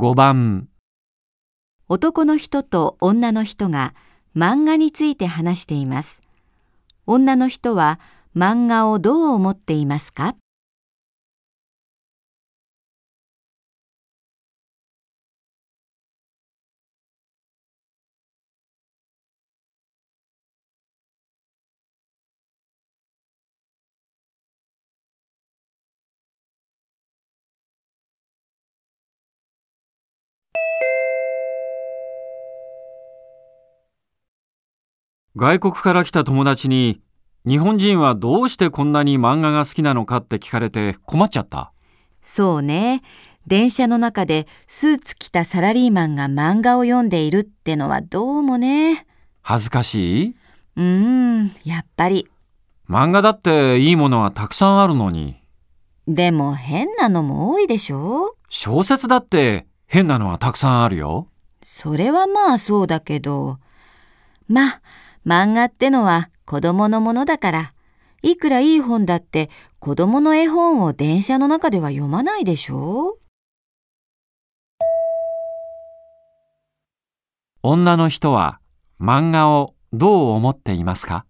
5番男の人と女の人が漫画について話しています。女の人は漫画をどう思っていますか？外国から来た友達に日本人はどうしてこんなに漫画が好きなのかって聞かれて困っちゃった。そうね。電車の中でスーツ着たサラリーマンが漫画を読んでいるってのはどうもね。恥ずかしい？うーん、やっぱり。漫画だっていいものはたくさんあるのに。でも変なのも多いでしょ小説だって変なのはたくさんあるよ。それはまあそうだけど。まあ、漫画ってのは子供のものだから、いくらいい本だって子供の絵本を電車の中では読まないでしょ？女の人は漫画をどう思っていますか？